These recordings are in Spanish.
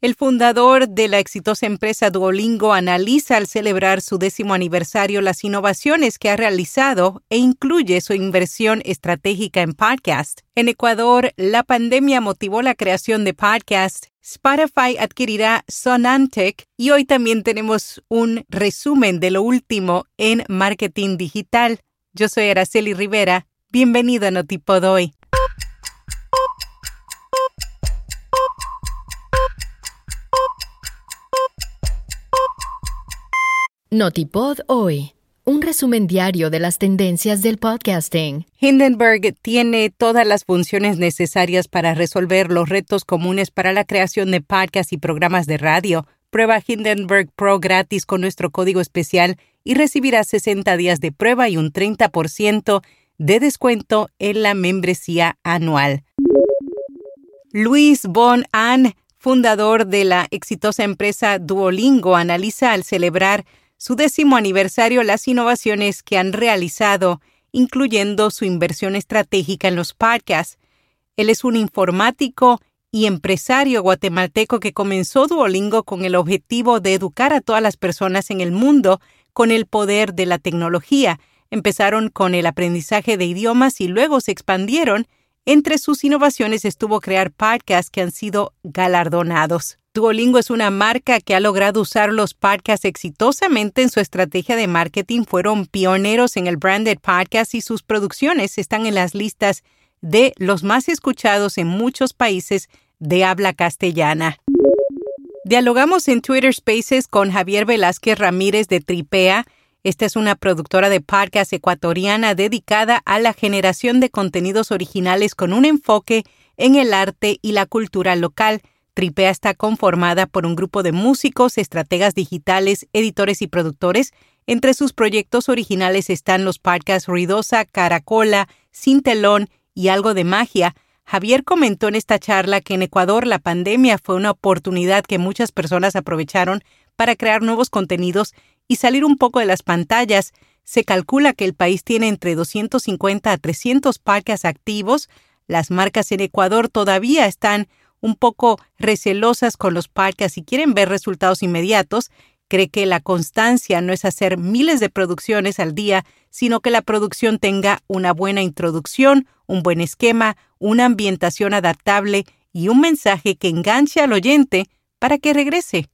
El fundador de la exitosa empresa Duolingo analiza al celebrar su décimo aniversario las innovaciones que ha realizado e incluye su inversión estratégica en podcast. En Ecuador, la pandemia motivó la creación de podcast. Spotify adquirirá Sonantec y hoy también tenemos un resumen de lo último en marketing digital. Yo soy Araceli Rivera. Bienvenido a Notipod hoy. Notipod hoy. Un resumen diario de las tendencias del podcasting. Hindenburg tiene todas las funciones necesarias para resolver los retos comunes para la creación de podcasts y programas de radio. Prueba Hindenburg Pro gratis con nuestro código especial y recibirás 60 días de prueba y un 30% de descuento en la membresía anual. Luis Von Ahn, fundador de la exitosa empresa Duolingo, analiza al celebrar su décimo aniversario las innovaciones que han realizado, incluyendo su inversión estratégica en los podcasts. Él es un informático y empresario guatemalteco que comenzó Duolingo con el objetivo de educar a todas las personas en el mundo con el poder de la tecnología. Empezaron con el aprendizaje de idiomas y luego se expandieron. Entre sus innovaciones estuvo crear podcasts que han sido galardonados. Duolingo es una marca que ha logrado usar los podcasts exitosamente en su estrategia de marketing. Fueron pioneros en el branded podcast y sus producciones están en las listas de los más escuchados en muchos países de habla castellana. Dialogamos en Twitter Spaces con Javier Velázquez Ramírez de Tripea. Esta es una productora de podcast ecuatoriana dedicada a la generación de contenidos originales con un enfoque en el arte y la cultura local. Tripea está conformada por un grupo de músicos, estrategas digitales, editores y productores. Entre sus proyectos originales están los podcasts Ruidosa, Caracola, Sin Telón y Algo de Magia. Javier comentó en esta charla que en Ecuador la pandemia fue una oportunidad que muchas personas aprovecharon para crear nuevos contenidos y salir un poco de las pantallas. Se calcula que el país tiene entre 250 a 300 podcasts activos. Las marcas en Ecuador todavía están un poco recelosas con los podcasts y quieren ver resultados inmediatos, cree que la constancia no es hacer miles de producciones al día, sino que la producción tenga una buena introducción, un buen esquema, una ambientación adaptable y un mensaje que enganche al oyente para que regrese.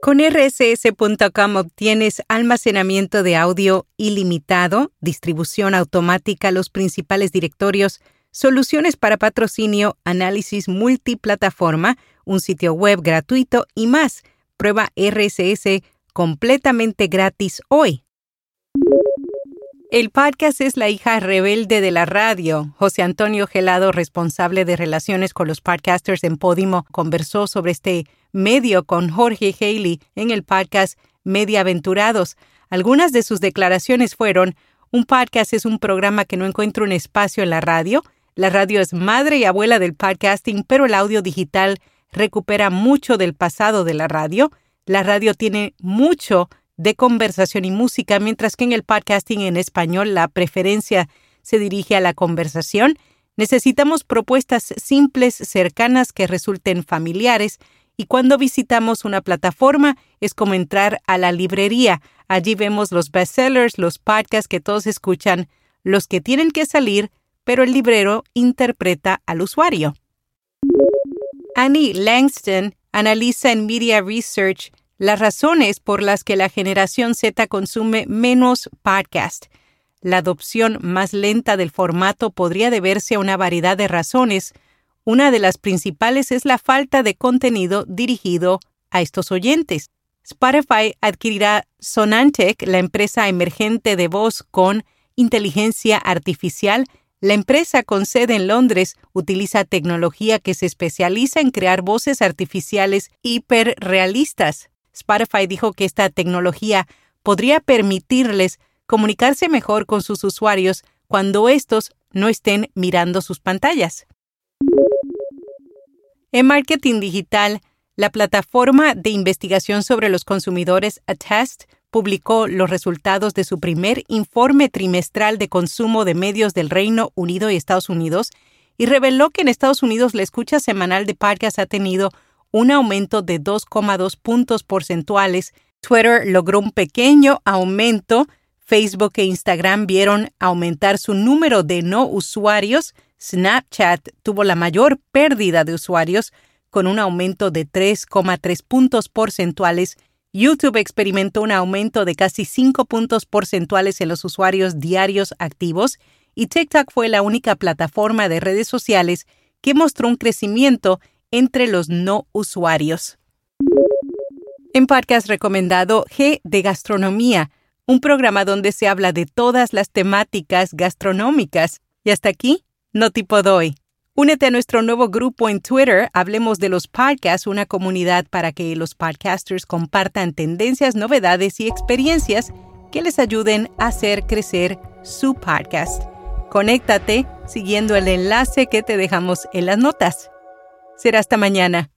Con rss.com obtienes almacenamiento de audio ilimitado, distribución automática a los principales directorios, soluciones para patrocinio, análisis multiplataforma, un sitio web gratuito y más. Prueba RSS completamente gratis hoy. El podcast es la hija rebelde de la radio. José Antonio Gelado, responsable de relaciones con los podcasters en Podimo, conversó sobre este medio con Jorge Haley en el podcast Mediaventurados. Algunas de sus declaraciones fueron, un podcast es un programa que no encuentra un espacio en la radio, la radio es madre y abuela del podcasting, pero el audio digital recupera mucho del pasado de la radio. La radio tiene mucho de conversación y música, mientras que en el podcasting en español la preferencia se dirige a la conversación. Necesitamos propuestas simples, cercanas, que resulten familiares, y cuando visitamos una plataforma es como entrar a la librería. Allí vemos los bestsellers, los podcasts que todos escuchan, los que tienen que salir pero el librero interpreta al usuario. Annie Langston analiza en Media Research las razones por las que la generación Z consume menos podcast. La adopción más lenta del formato podría deberse a una variedad de razones. Una de las principales es la falta de contenido dirigido a estos oyentes. Spotify adquirirá Sonantec, la empresa emergente de voz con inteligencia artificial, la empresa con sede en Londres utiliza tecnología que se especializa en crear voces artificiales hiperrealistas. Spotify dijo que esta tecnología podría permitirles comunicarse mejor con sus usuarios cuando estos no estén mirando sus pantallas. En marketing digital, la plataforma de investigación sobre los consumidores Attest publicó los resultados de su primer informe trimestral de consumo de medios del Reino Unido y Estados Unidos y reveló que en Estados Unidos la escucha semanal de podcasts ha tenido un aumento de 2,2 puntos porcentuales. Twitter logró un pequeño aumento. Facebook e Instagram vieron aumentar su número de no usuarios. Snapchat tuvo la mayor pérdida de usuarios, con un aumento de 3,3 puntos porcentuales. YouTube experimentó un aumento de casi 5 puntos porcentuales en los usuarios diarios activos y TikTok fue la única plataforma de redes sociales que mostró un crecimiento entre los no usuarios. En podcast recomendado G de Gastronomía, un programa donde se habla de todas las temáticas gastronómicas. Y hasta aquí, no tipo doy. Únete a nuestro nuevo grupo en Twitter, Hablemos de los Podcasts, una comunidad para que los podcasters compartan tendencias, novedades y experiencias que les ayuden a hacer crecer su podcast. Conéctate siguiendo el enlace que te dejamos en las notas. Será hasta mañana.